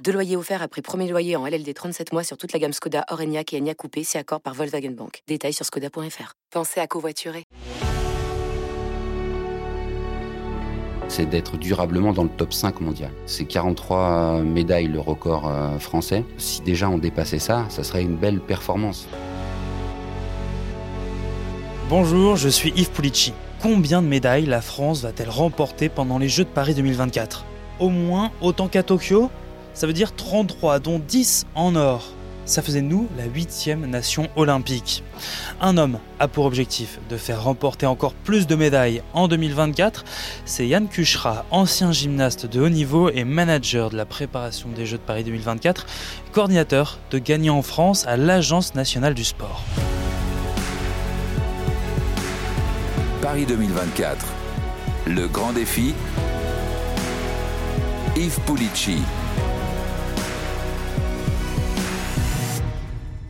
Deux loyers offerts après premier loyer en LLD 37 mois sur toute la gamme Skoda, Orenia et Enya Coupé, c'est accord par Volkswagen Bank. Détails sur skoda.fr. Pensez à covoiturer. c'est d'être durablement dans le top 5 mondial. C'est 43 médailles le record euh, français. Si déjà on dépassait ça, ça serait une belle performance. Bonjour, je suis Yves Pulici. Combien de médailles la France va-t-elle remporter pendant les Jeux de Paris 2024 Au moins autant qu'à Tokyo? Ça veut dire 33, dont 10 en or ça faisait nous la huitième nation olympique. Un homme a pour objectif de faire remporter encore plus de médailles en 2024. C'est Yann Kuchra, ancien gymnaste de haut niveau et manager de la préparation des Jeux de Paris 2024, coordinateur de gagnants en France à l'Agence nationale du sport. Paris 2024, le grand défi. Yves Pulici.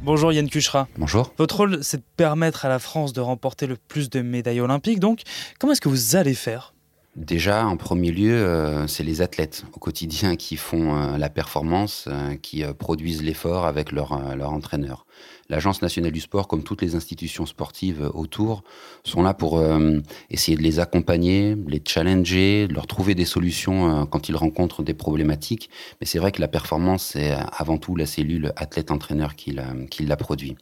Bonjour Yann Kuchra. Bonjour. Votre rôle, c'est de permettre à la France de remporter le plus de médailles olympiques. Donc, comment est-ce que vous allez faire Déjà, en premier lieu, euh, c'est les athlètes au quotidien qui font euh, la performance, euh, qui produisent l'effort avec leur, leur entraîneur. L'Agence nationale du sport, comme toutes les institutions sportives autour, sont là pour essayer de les accompagner, les challenger, leur trouver des solutions quand ils rencontrent des problématiques. Mais c'est vrai que la performance, c'est avant tout la cellule athlète-entraîneur qui qui la produit.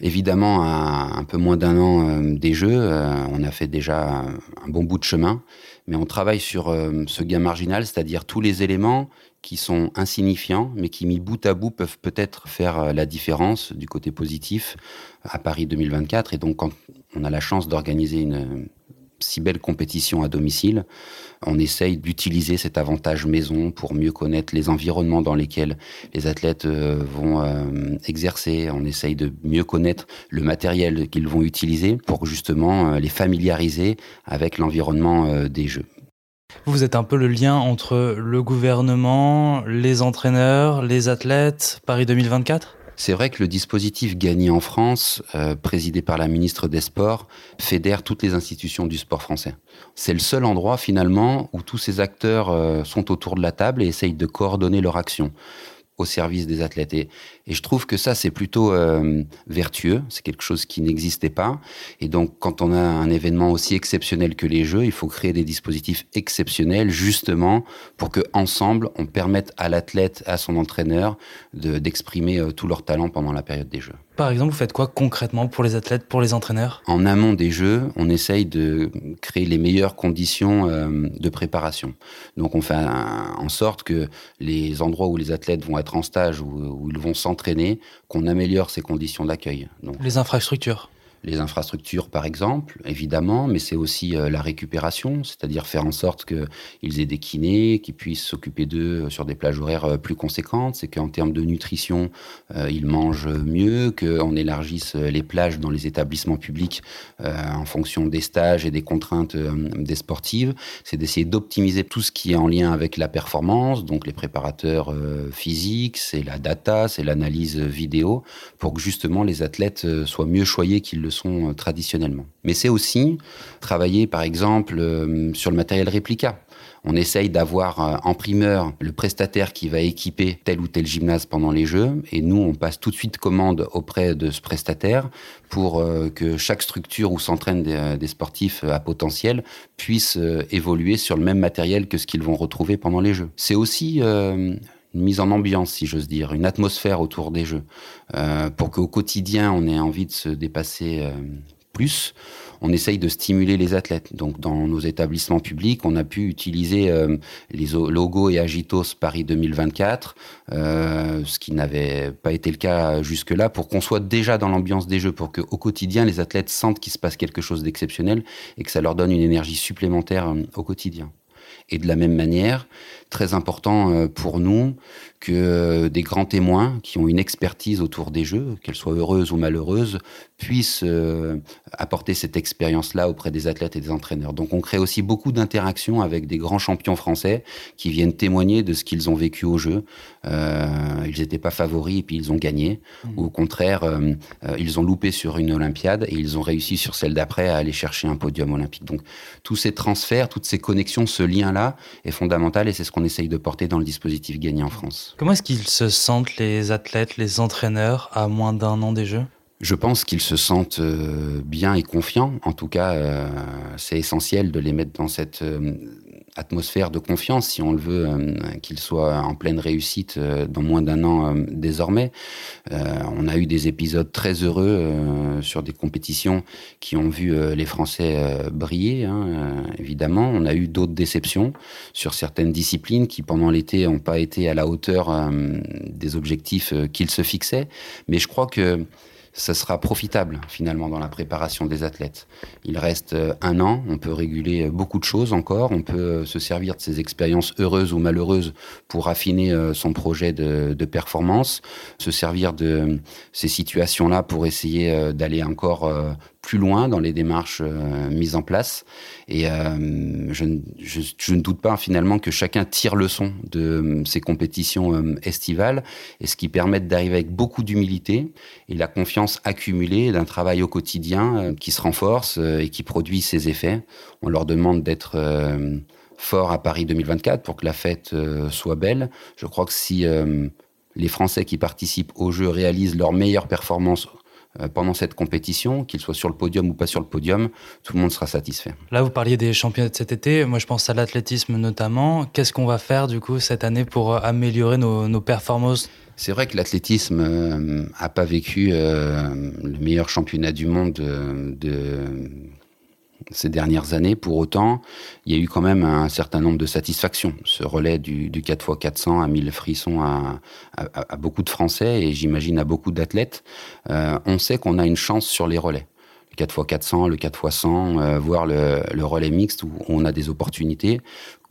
Évidemment, à un peu moins d'un an euh, des Jeux, euh, on a fait déjà un bon bout de chemin, mais on travaille sur euh, ce gain marginal, c'est-à-dire tous les éléments qui sont insignifiants, mais qui mis bout à bout peuvent peut-être faire la différence du côté positif à Paris 2024. Et donc, quand on a la chance d'organiser une si belle compétition à domicile, on essaye d'utiliser cet avantage maison pour mieux connaître les environnements dans lesquels les athlètes euh, vont euh, exercer. On essaye de mieux connaître le matériel qu'ils vont utiliser pour justement euh, les familiariser avec l'environnement des Jeux. Vous êtes un peu le lien entre le gouvernement, les entraîneurs, les athlètes, Paris 2024 c'est vrai que le dispositif Gagné en France, euh, présidé par la ministre des Sports, fédère toutes les institutions du sport français. C'est le seul endroit finalement où tous ces acteurs euh, sont autour de la table et essayent de coordonner leur action au service des athlètes. Je trouve que ça, c'est plutôt euh, vertueux. C'est quelque chose qui n'existait pas. Et donc, quand on a un événement aussi exceptionnel que les Jeux, il faut créer des dispositifs exceptionnels, justement, pour que ensemble, on permette à l'athlète, à son entraîneur, d'exprimer euh, tout leur talent pendant la période des Jeux. Par exemple, vous faites quoi concrètement pour les athlètes, pour les entraîneurs? En amont des Jeux, on essaye de créer les meilleures conditions euh, de préparation. Donc, on fait en sorte que les endroits où les athlètes vont être en stage, où, où ils vont s'entraîner, qu'on améliore ces conditions d'accueil. Les infrastructures les infrastructures, par exemple, évidemment, mais c'est aussi euh, la récupération, c'est-à-dire faire en sorte qu'ils aient des kinés, qu'ils puissent s'occuper d'eux sur des plages horaires euh, plus conséquentes. C'est qu'en termes de nutrition, euh, ils mangent mieux, qu'on élargisse les plages dans les établissements publics en fonction des stages et des contraintes des sportives. C'est d'essayer d'optimiser tout ce qui est en lien avec la performance, donc les préparateurs physiques, c'est la data, c'est l'analyse vidéo, pour que justement les athlètes soient mieux choyés qu'ils le sont euh, traditionnellement. Mais c'est aussi travailler, par exemple, euh, sur le matériel réplica. On essaye d'avoir euh, en primeur le prestataire qui va équiper tel ou tel gymnase pendant les Jeux, et nous, on passe tout de suite commande auprès de ce prestataire pour que chaque structure où s'entraînent des, sportifs à potentiel puisse évoluer sur le même matériel que ce qu'ils vont retrouver pendant les Jeux. C'est aussi une mise en ambiance, si j'ose dire, une atmosphère autour des jeux, euh, pour qu'au quotidien, on ait envie de se dépasser euh, plus. On essaye de stimuler les athlètes. Donc, dans nos établissements publics, on a pu utiliser euh, les logos et Agitos Paris 2024, ce qui n'avait pas été le cas jusque-là, pour qu'on soit déjà dans l'ambiance des jeux, pour qu'au quotidien, les athlètes sentent qu'il se passe quelque chose d'exceptionnel et que ça leur donne une énergie supplémentaire au quotidien. Et de la même manière, très important euh, pour nous que euh, des grands témoins qui ont une expertise autour des jeux, qu'elles soient heureuses ou malheureuses, puissent euh, apporter cette expérience-là auprès des athlètes et des entraîneurs. Donc on crée aussi beaucoup d'interactions avec des grands champions français qui viennent témoigner de ce qu'ils ont vécu au jeu. Euh, ils n'étaient pas favoris et puis ils ont gagné. Mmh. Ou au contraire, euh, ils ont loupé sur une Olympiade et ils ont réussi sur celle d'après à aller chercher un podium olympique. Donc tous ces transferts, toutes ces connexions, ce lien-là est fondamental et c'est ce qu'on essaye de porter dans le dispositif gagné en France. Comment est-ce qu'ils se sentent les athlètes, les entraîneurs à moins d'un an des Jeux? Je pense qu'ils se sentent euh, bien et confiants. En tout cas, euh, c'est essentiel de les mettre dans cette euh, atmosphère de confiance, si on le veut, qu'ils soient en pleine réussite dans moins d'un an désormais. on a eu des épisodes très heureux sur des compétitions qui ont vu les Français briller, hein, évidemment. On a eu d'autres déceptions sur certaines disciplines qui, pendant l'été, n'ont pas été à la hauteur des objectifs qu'ils se fixaient. Mais je crois que ça sera profitable finalement dans la préparation des athlètes. Il reste euh, un an, on peut réguler euh, beaucoup de choses encore, on peut euh, se servir de ces expériences heureuses ou malheureuses pour affiner son projet de, de performance, se servir de ces situations-là pour essayer d'aller encore plus loin dans les démarches euh, mises en place. Et euh, je, ne doute pas finalement que chacun tire leçon de euh, ces compétitions estivales, et ce qui permet d'arriver avec beaucoup d'humilité et la confiance accumulée d'un travail au quotidien qui se renforce et qui produit ses effets. On leur demande d'être fort à Paris 2024 pour que la fête soit belle. Je crois que si les Français qui participent au jeu réalisent leur meilleure performance pendant cette compétition, qu'il soit sur le podium ou pas sur le podium, tout le monde sera satisfait. Là, vous parliez des championnats de cet été. Moi, je pense à l'athlétisme notamment. Qu'est-ce qu'on va faire du coup cette année pour améliorer nos, nos performances? C'est vrai que l'athlétisme n'a euh, pas vécu euh, le meilleur championnat du monde de ces dernières années. Pour autant, il y a eu quand même un certain nombre de satisfactions. Ce relais du, 4x400 a mis le frisson à, beaucoup de Français et j'imagine à beaucoup d'athlètes. Euh, on sait qu'on a une chance sur les relais. Le 4x400, le 4x100, euh, voire le, le, relais mixte où on a des opportunités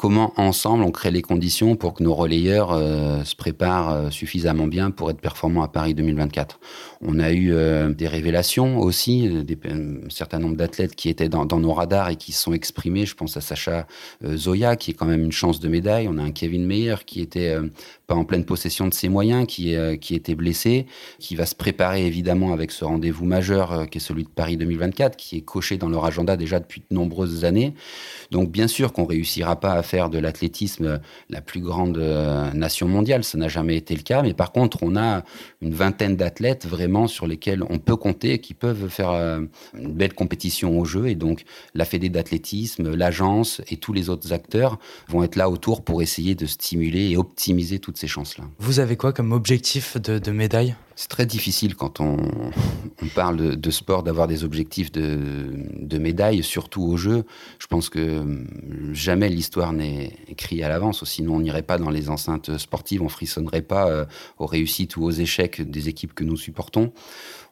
comment ensemble on crée les conditions pour que nos relayeurs euh, se préparent euh, suffisamment bien pour être performants à Paris 2024. On a eu euh, des révélations aussi, des, un certain nombre d'athlètes qui étaient dans, nos radars et qui se sont exprimés. Je pense à Sacha Zoya qui est quand même une chance de médaille. On a un Kevin Meyer qui était pas en pleine possession de ses moyens, qui, qui était blessé, qui va se préparer évidemment avec ce rendez-vous majeur qui est celui de Paris 2024, qui est coché dans leur agenda déjà depuis de nombreuses années. Donc bien sûr qu'on réussira pas à faire de l'athlétisme la plus grande euh, nation mondiale, ça n'a jamais été le cas, mais par contre on a une vingtaine d'athlètes vraiment sur lesquels on peut compter et qui peuvent faire euh, une belle compétition au jeu. Et donc la Fédé d'athlétisme, l'agence et tous les autres acteurs vont être là autour pour essayer de stimuler et optimiser toutes ces chances-là. Vous avez quoi comme objectif de, de médaille? C'est très difficile quand on, parle de, sport d'avoir des objectifs de, médailles, surtout au jeu. Je pense que hum, jamais l'histoire n'est écrite à l'avance, sinon on n'irait pas dans les enceintes sportives, on frissonnerait pas euh, aux réussites ou aux échecs des équipes que nous supportons.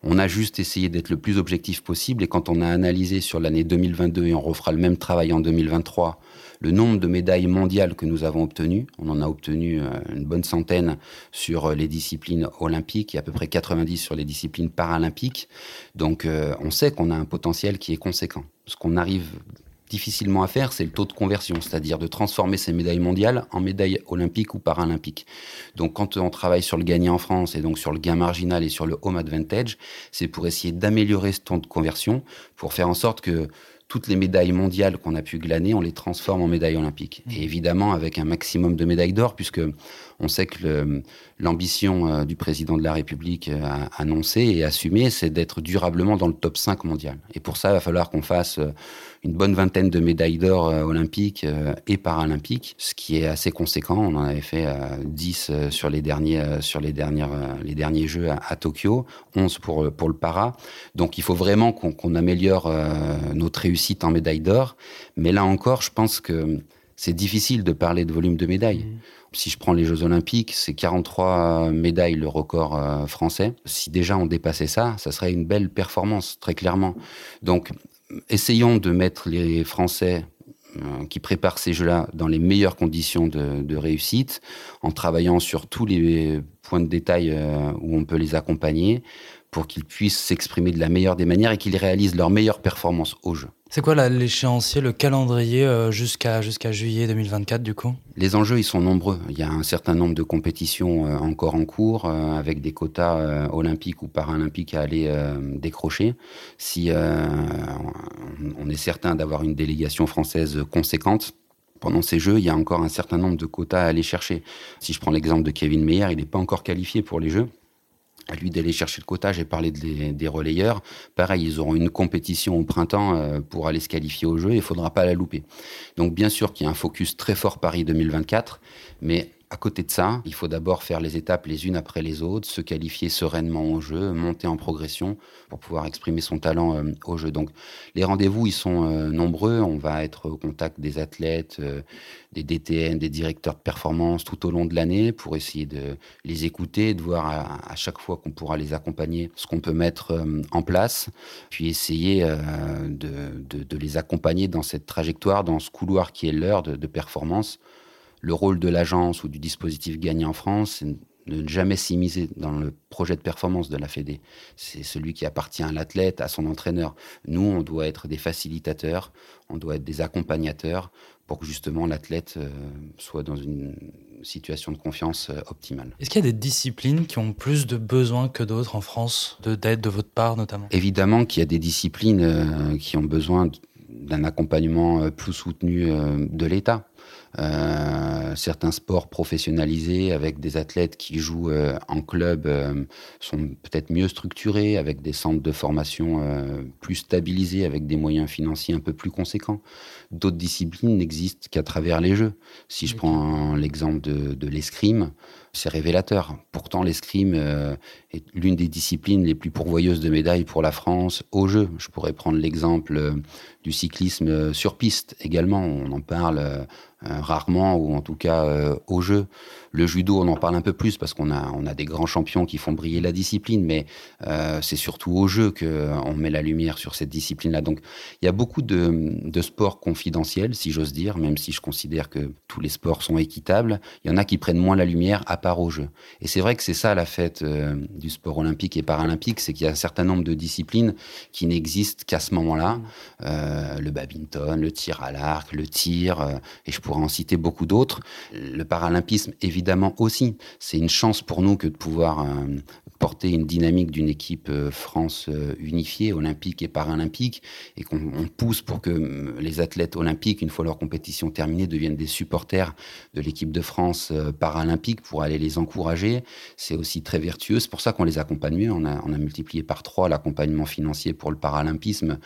On a juste essayé d'être le plus objectif possible et quand on a analysé sur l'année 2022 et on refera le même travail en 2023, le nombre de médailles mondiales que nous avons obtenues. On en a obtenu euh, une bonne centaine sur euh, les disciplines olympiques et à peu près 90 sur les disciplines paralympiques. Donc euh, on sait qu'on a un potentiel qui est conséquent. Ce qu'on arrive difficilement à faire, c'est le taux de conversion, c'est-à-dire de transformer ces médailles mondiales en médailles olympiques ou paralympiques. Donc quand on travaille sur le gagnant en France et donc sur le gain marginal et sur le home advantage, c'est pour essayer d'améliorer ce taux de conversion, pour faire en sorte que toutes les médailles mondiales qu'on a pu glaner, on les transforme en médailles olympiques. Et évidemment avec un maximum de médailles d'or, puisque on sait que l'ambition euh, du président de la République euh, a annoncé et assumé, c'est d'être durablement dans le top 5 mondial. Et pour ça, il va falloir qu'on fasse euh, une bonne vingtaine de médailles d'or olympiques et paralympiques, ce qui est assez conséquent. On en avait fait 10 sur les derniers, sur les les derniers Jeux à, Tokyo, 11 pour, pour le para. Donc il faut vraiment qu'on améliore notre réussite en médaille d'or. Mais là encore, je pense que c'est difficile de parler de volume de médailles. Mmh. Si je prends les Jeux Olympiques, c'est 43 médailles le record euh, français. Si déjà on dépassait ça, ça serait une belle performance, très clairement. Donc, essayons de mettre les Français euh, qui préparent ces Jeux-là dans les meilleures conditions de, réussite, en travaillant sur tous les points de détail euh, où on peut les accompagner, pour qu'ils puissent s'exprimer de la meilleure des manières et qu'ils réalisent leur meilleure performance au jeu. C'est quoi l'échéancier, le calendrier euh, jusqu'à jusqu'à juillet 2024 du coup? Les enjeux, ils sont nombreux. Il y a un certain nombre de compétitions euh, encore en cours euh, avec des quotas olympiques ou paralympiques à aller décrocher. Si on est certain d'avoir une délégation française conséquente, pendant ces Jeux, il y a encore un certain nombre de quotas à aller chercher. Si je prends l'exemple de Kevin Meyer, il n'est pas encore qualifié pour les Jeux à lui d'aller chercher le quota. J'ai parlé des relayeurs. Pareil, ils auront une compétition au printemps euh, pour aller se qualifier au jeu. Il ne faudra pas la louper. Donc, bien sûr qu'il y a un focus très fort Paris 2024, mais à côté de ça, il faut d'abord faire les étapes les unes après les autres, se qualifier sereinement au jeu, monter en progression pour pouvoir exprimer son talent euh, au jeu. Donc les rendez-vous, ils sont euh, nombreux. On va être au contact des athlètes, euh, des DTN, des directeurs de performance tout au long de l'année pour essayer de les écouter, de voir à, chaque fois qu'on pourra les accompagner ce qu'on peut mettre en place, puis essayer de, les accompagner dans cette trajectoire, dans ce couloir qui est l'heure de performance le rôle de l'agence ou du dispositif gagné en France, c'est de ne jamais s'immiser dans le projet de performance de la Fédé. C'est celui qui appartient à l'athlète, à son entraîneur. Nous, on doit être des facilitateurs, on doit être des accompagnateurs pour que justement l'athlète euh, soit dans une situation de confiance euh, optimale. Est-ce qu'il y a des disciplines qui ont plus de besoins que d'autres en France, d'aide de, votre part notamment? Évidemment qu'il y a des disciplines euh, qui ont besoin d'un accompagnement plus soutenu de l'État. Euh, certains sports professionnalisés avec des athlètes qui jouent euh, en club euh, sont peut-être mieux structurés, avec des centres de formation plus stabilisés, avec des moyens financiers un peu plus conséquents. D'autres disciplines n'existent qu'à travers les jeux. Si je prends l'exemple de, de l'escrime, c'est révélateur. Pourtant, l'escrime est l'une des disciplines les plus pourvoyeuses de médailles pour la France au jeu. Je pourrais prendre l'exemple du cyclisme sur piste également. On en parle euh, rarement ou en tout cas euh, au jeu. Le judo, on en parle un peu plus parce qu'on a, on a des grands champions qui font briller la discipline, mais euh, c'est surtout au jeu qu'on met la lumière sur cette discipline-là. Donc il y a beaucoup de, de sports confidentiels, si j'ose dire, même si je considère que tous les sports sont équitables. Il y en a qui prennent moins la lumière à part au jeu. Et c'est vrai que c'est ça la fête du sport olympique et paralympique, c'est qu'il y a un certain nombre de disciplines qui n'existent qu'à ce moment-là. le badminton, le tir à l'arc, le tir, et je pourrais en citer beaucoup d'autres. Le paralympisme, évidemment aussi. C'est une chance pour nous que de pouvoir euh, porter une dynamique d'une équipe euh, France euh, unifiée, olympique et paralympique, et qu'on pousse pour que les athlètes olympiques, une fois leur compétition terminée, deviennent des supporters de l'équipe de France paralympique pour aller les encourager. C'est aussi très vertueux. C'est pour ça qu'on les accompagne mieux. On a, on a multiplié par trois l'accompagnement financier pour le paralympisme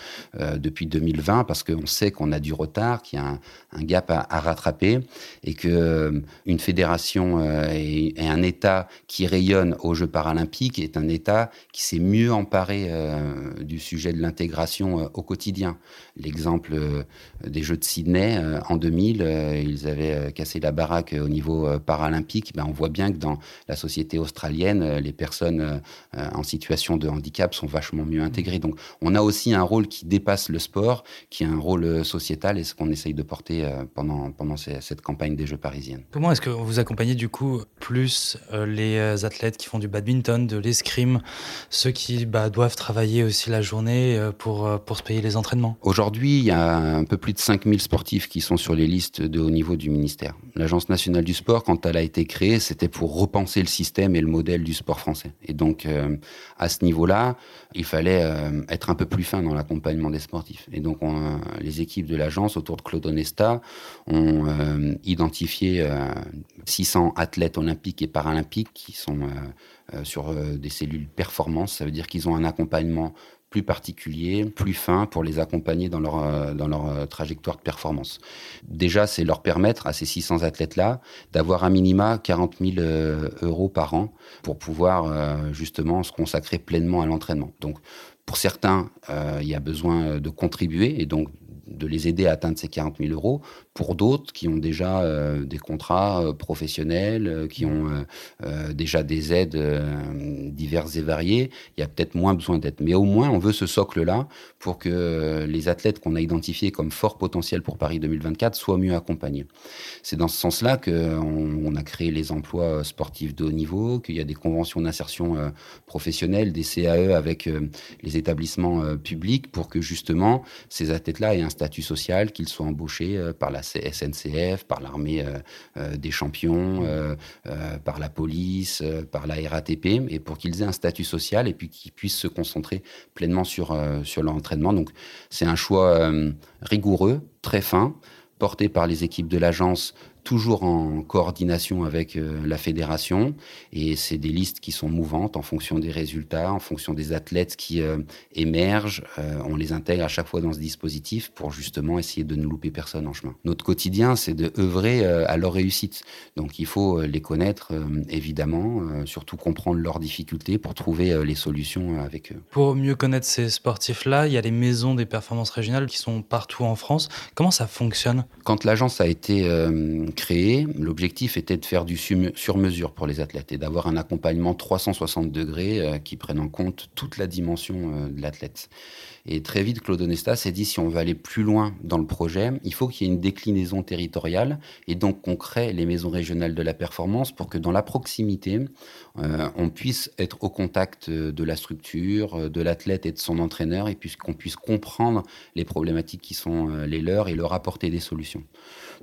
depuis 2020 parce qu'on sait qu'on a du retard, qu'il y a un, gap à, rattraper et que euh, une fédération euh, et, un État qui rayonne aux Jeux paralympiques est un État qui s'est mieux emparé euh, du sujet de l'intégration au quotidien. L'exemple des Jeux de Sydney en 2000, ils avaient cassé la baraque au niveau paralympique. Ben, on voit bien que dans la société australienne, les personnes en situation de handicap sont vachement mieux intégrées. Donc on a aussi un rôle qui dépasse le sport, qui est un rôle sociétal et ce qu'on essaye de porter pendant pendant cette campagne des Jeux parisiennes. Comment est-ce que vous accompagnez du coup plus euh, les euh, athlètes qui font du badminton, de l'escrime, ceux qui bah, doivent travailler aussi la journée euh, pour, pour se payer les entraînements Aujourd'hui, il y a un peu plus de 5000 sportifs qui sont sur les listes de haut niveau du ministère. L'Agence nationale du sport, quand elle a été créée, c'était pour repenser le système et le modèle du sport français. Et donc, à ce niveau-là, il fallait être un peu plus fin dans l'accompagnement des sportifs. Et donc, les équipes de l'agence, autour de Claude Onesta, ont euh, identifié 600 euh, athlètes olympiques et paralympiques qui sont euh, sur des cellules performance. Ça veut dire qu'ils ont un accompagnement plus particulier, plus fin pour les accompagner dans leur, dans leur trajectoire de performance. Déjà, c'est leur permettre à ces 600 athlètes-là d'avoir un minima 40 000 euros par an pour pouvoir justement se consacrer pleinement à l'entraînement. Donc, pour certains, il y a besoin de contribuer et donc de les aider à atteindre ces 40 000 euros. Pour d'autres qui ont déjà euh, des contrats euh, professionnels, euh, qui ont déjà des aides diverses et variées, il y a peut-être moins besoin d'aide. Mais au moins, on veut ce socle-là pour que les athlètes qu'on a identifiés comme fort potentiel pour Paris 2024 soient mieux accompagnés. C'est dans ce sens-là qu'on on a créé les emplois sportifs de haut niveau, qu'il y a des conventions d'insertion professionnelle, des CAE avec les établissements publics pour que justement ces athlètes-là aient un statut social, qu'ils soient embauchés par la SNCF, par l'armée des champions, par la police, par la RATP, et pour qu'ils aient un statut social et puis qu'ils puissent se concentrer pleinement sur, sur leur entraînement. Donc c'est un choix rigoureux, très fin, porté par les équipes de l'agence toujours en coordination avec euh, la fédération. Et c'est des listes qui sont mouvantes en fonction des résultats, en fonction des athlètes qui euh, émergent. Euh, on les intègre à chaque fois dans ce dispositif pour justement essayer de ne louper personne en chemin. Notre quotidien, c'est de œuvrer à leur réussite. Donc il faut les connaître, évidemment, surtout comprendre leurs difficultés pour trouver les solutions avec eux. Pour mieux connaître ces sportifs-là, il y a les maisons des performances régionales qui sont partout en France. Comment ça fonctionne? Quand l'agence a été créé, l'objectif était de faire du sur-mesure pour les athlètes et d'avoir un accompagnement 360 degrés euh, qui prenne en compte toute la dimension euh, de l'athlète. Et très vite, Claude Onesta s'est dit, si on veut aller plus loin dans le projet, il faut qu'il y ait une déclinaison territoriale et donc qu'on crée les maisons régionales de la performance pour que dans la proximité, euh, on puisse être au contact de la structure, de l'athlète et de son entraîneur et puis qu'on puisse comprendre les problématiques qui sont les leurs et leur apporter des solutions.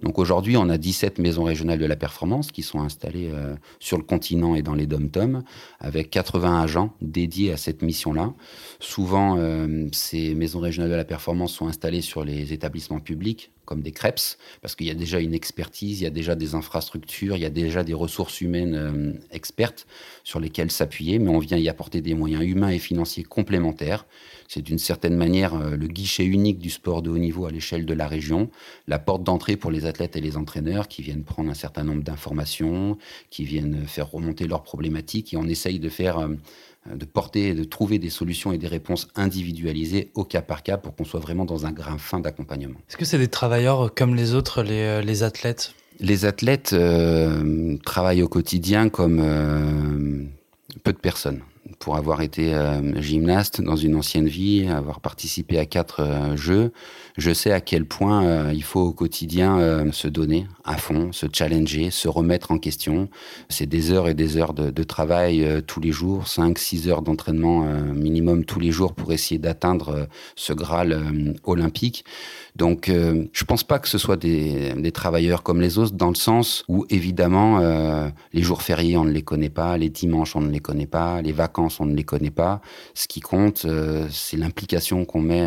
Donc aujourd'hui, on a 17 maisons régionales de la performance qui sont installées euh, sur le continent et dans les dom-toms, avec 80 agents dédiés à cette mission-là. Souvent, euh, ces maisons régionales de la performance sont installées sur les établissements publics, comme des CREPS, parce qu'il y a déjà une expertise, il y a déjà des infrastructures, il y a déjà des ressources humaines euh, expertes sur lesquelles s'appuyer, mais on vient y apporter des moyens humains et financiers complémentaires c'est d'une certaine manière euh, le guichet unique du sport de haut niveau à l'échelle de la région, la porte d'entrée pour les athlètes et les entraîneurs qui viennent prendre un certain nombre d'informations, qui viennent faire remonter leurs problématiques et on essaye de faire euh, de porter, de trouver des solutions et des réponses individualisées au cas par cas pour qu'on soit vraiment dans un grain fin d'accompagnement. Est-ce que c'est des travailleurs comme les autres, les, euh, athlètes? Les athlètes travaillent au quotidien comme peu de personnes pour avoir été euh, gymnaste dans une ancienne vie, avoir participé à quatre euh, jeux, je sais à quel point euh, il faut au quotidien se donner à fond, se challenger, se remettre en question. C'est des heures et des heures de, travail tous les jours, 5 six heures d'entraînement minimum tous les jours pour essayer d'atteindre ce Graal olympique. Donc, je pense pas que ce soit des, travailleurs comme les autres, dans le sens où, évidemment, les jours fériés, on ne les connaît pas, les dimanches, on ne les connaît pas, les vacances, on ne les connaît pas. Ce qui compte, euh, c'est l'implication qu'on met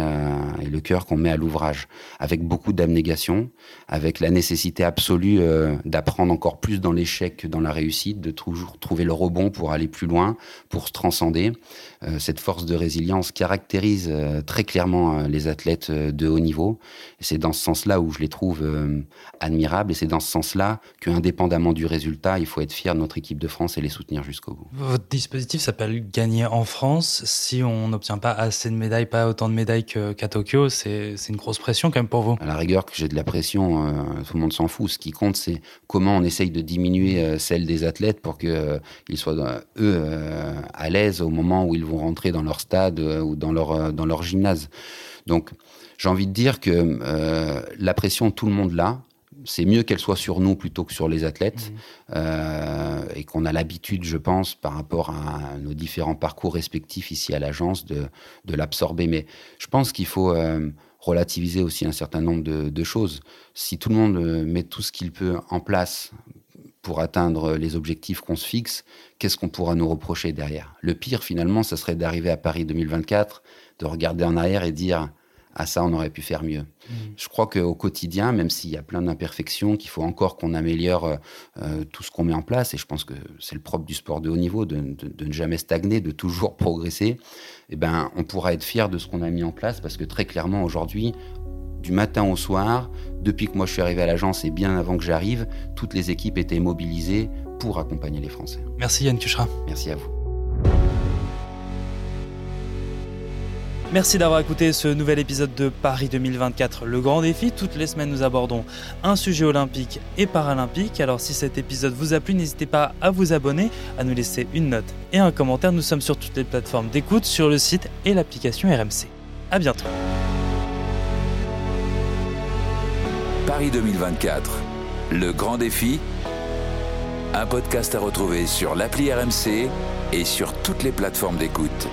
et le cœur qu'on met à l'ouvrage, avec beaucoup d'abnégation, avec la nécessité absolue d'apprendre encore plus dans l'échec que dans la réussite, de toujours trouver le rebond pour aller plus loin, pour se transcender. cette force de résilience caractérise très clairement les athlètes de haut niveau. C'est dans ce sens-là où je les trouve euh, admirables et c'est dans ce sens-là qu'indépendamment du résultat, il faut être fier de notre équipe de France et les soutenir jusqu'au bout. Votre dispositif s'appelle Gagner en France. Si on n'obtient pas assez de médailles, pas autant de médailles qu'à Tokyo, c'est une grosse pression quand même pour vous. À la rigueur que j'ai de la pression, euh, tout le monde s'en fout. Ce qui compte, c'est comment on essaye de diminuer euh, celle des athlètes pour qu'ils soient, eux, à l'aise au moment où ils vont rentrer dans leur stade ou dans leur, dans leur gymnase. Donc, j'ai envie de dire que euh, la pression, tout le monde l'a. C'est mieux qu'elle soit sur nous plutôt que sur les athlètes. Mmh. Euh, et qu'on a l'habitude, je pense, par rapport à nos différents parcours respectifs ici à l'agence, de, de l'absorber. Mais je pense qu'il faut euh, relativiser aussi un certain nombre de, de, choses. Si tout le monde met tout ce qu'il peut en place pour atteindre les objectifs qu'on se fixe, qu'est-ce qu'on pourra nous reprocher derrière? Le pire, finalement, ce serait d'arriver à Paris 2024, de regarder en arrière et dire à ça, on aurait pu faire mieux. Mm. Je crois qu'au quotidien, même s'il y a plein d'imperfections, qu'il faut encore qu'on améliore euh, euh, tout ce qu'on met en place, et je pense que c'est le propre du sport de haut niveau, de, ne jamais stagner, de toujours progresser, eh ben, on pourra être fier de ce qu'on a mis en place, parce que très clairement, aujourd'hui, du matin au soir, depuis que moi je suis arrivé à l'agence et bien avant que j'arrive, toutes les équipes étaient mobilisées pour accompagner les Français. Merci Yann Tuchera. Merci à vous. Merci d'avoir écouté ce nouvel épisode de Paris 2024, le grand défi. Toutes les semaines, nous abordons un sujet olympique et paralympique. Alors, si cet épisode vous a plu, n'hésitez pas à vous abonner, à nous laisser une note et un commentaire. Nous sommes sur toutes les plateformes d'écoute, sur le site et l'application RMC. À bientôt. Paris 2024, le grand défi. Un podcast à retrouver sur l'appli RMC et sur toutes les plateformes d'écoute.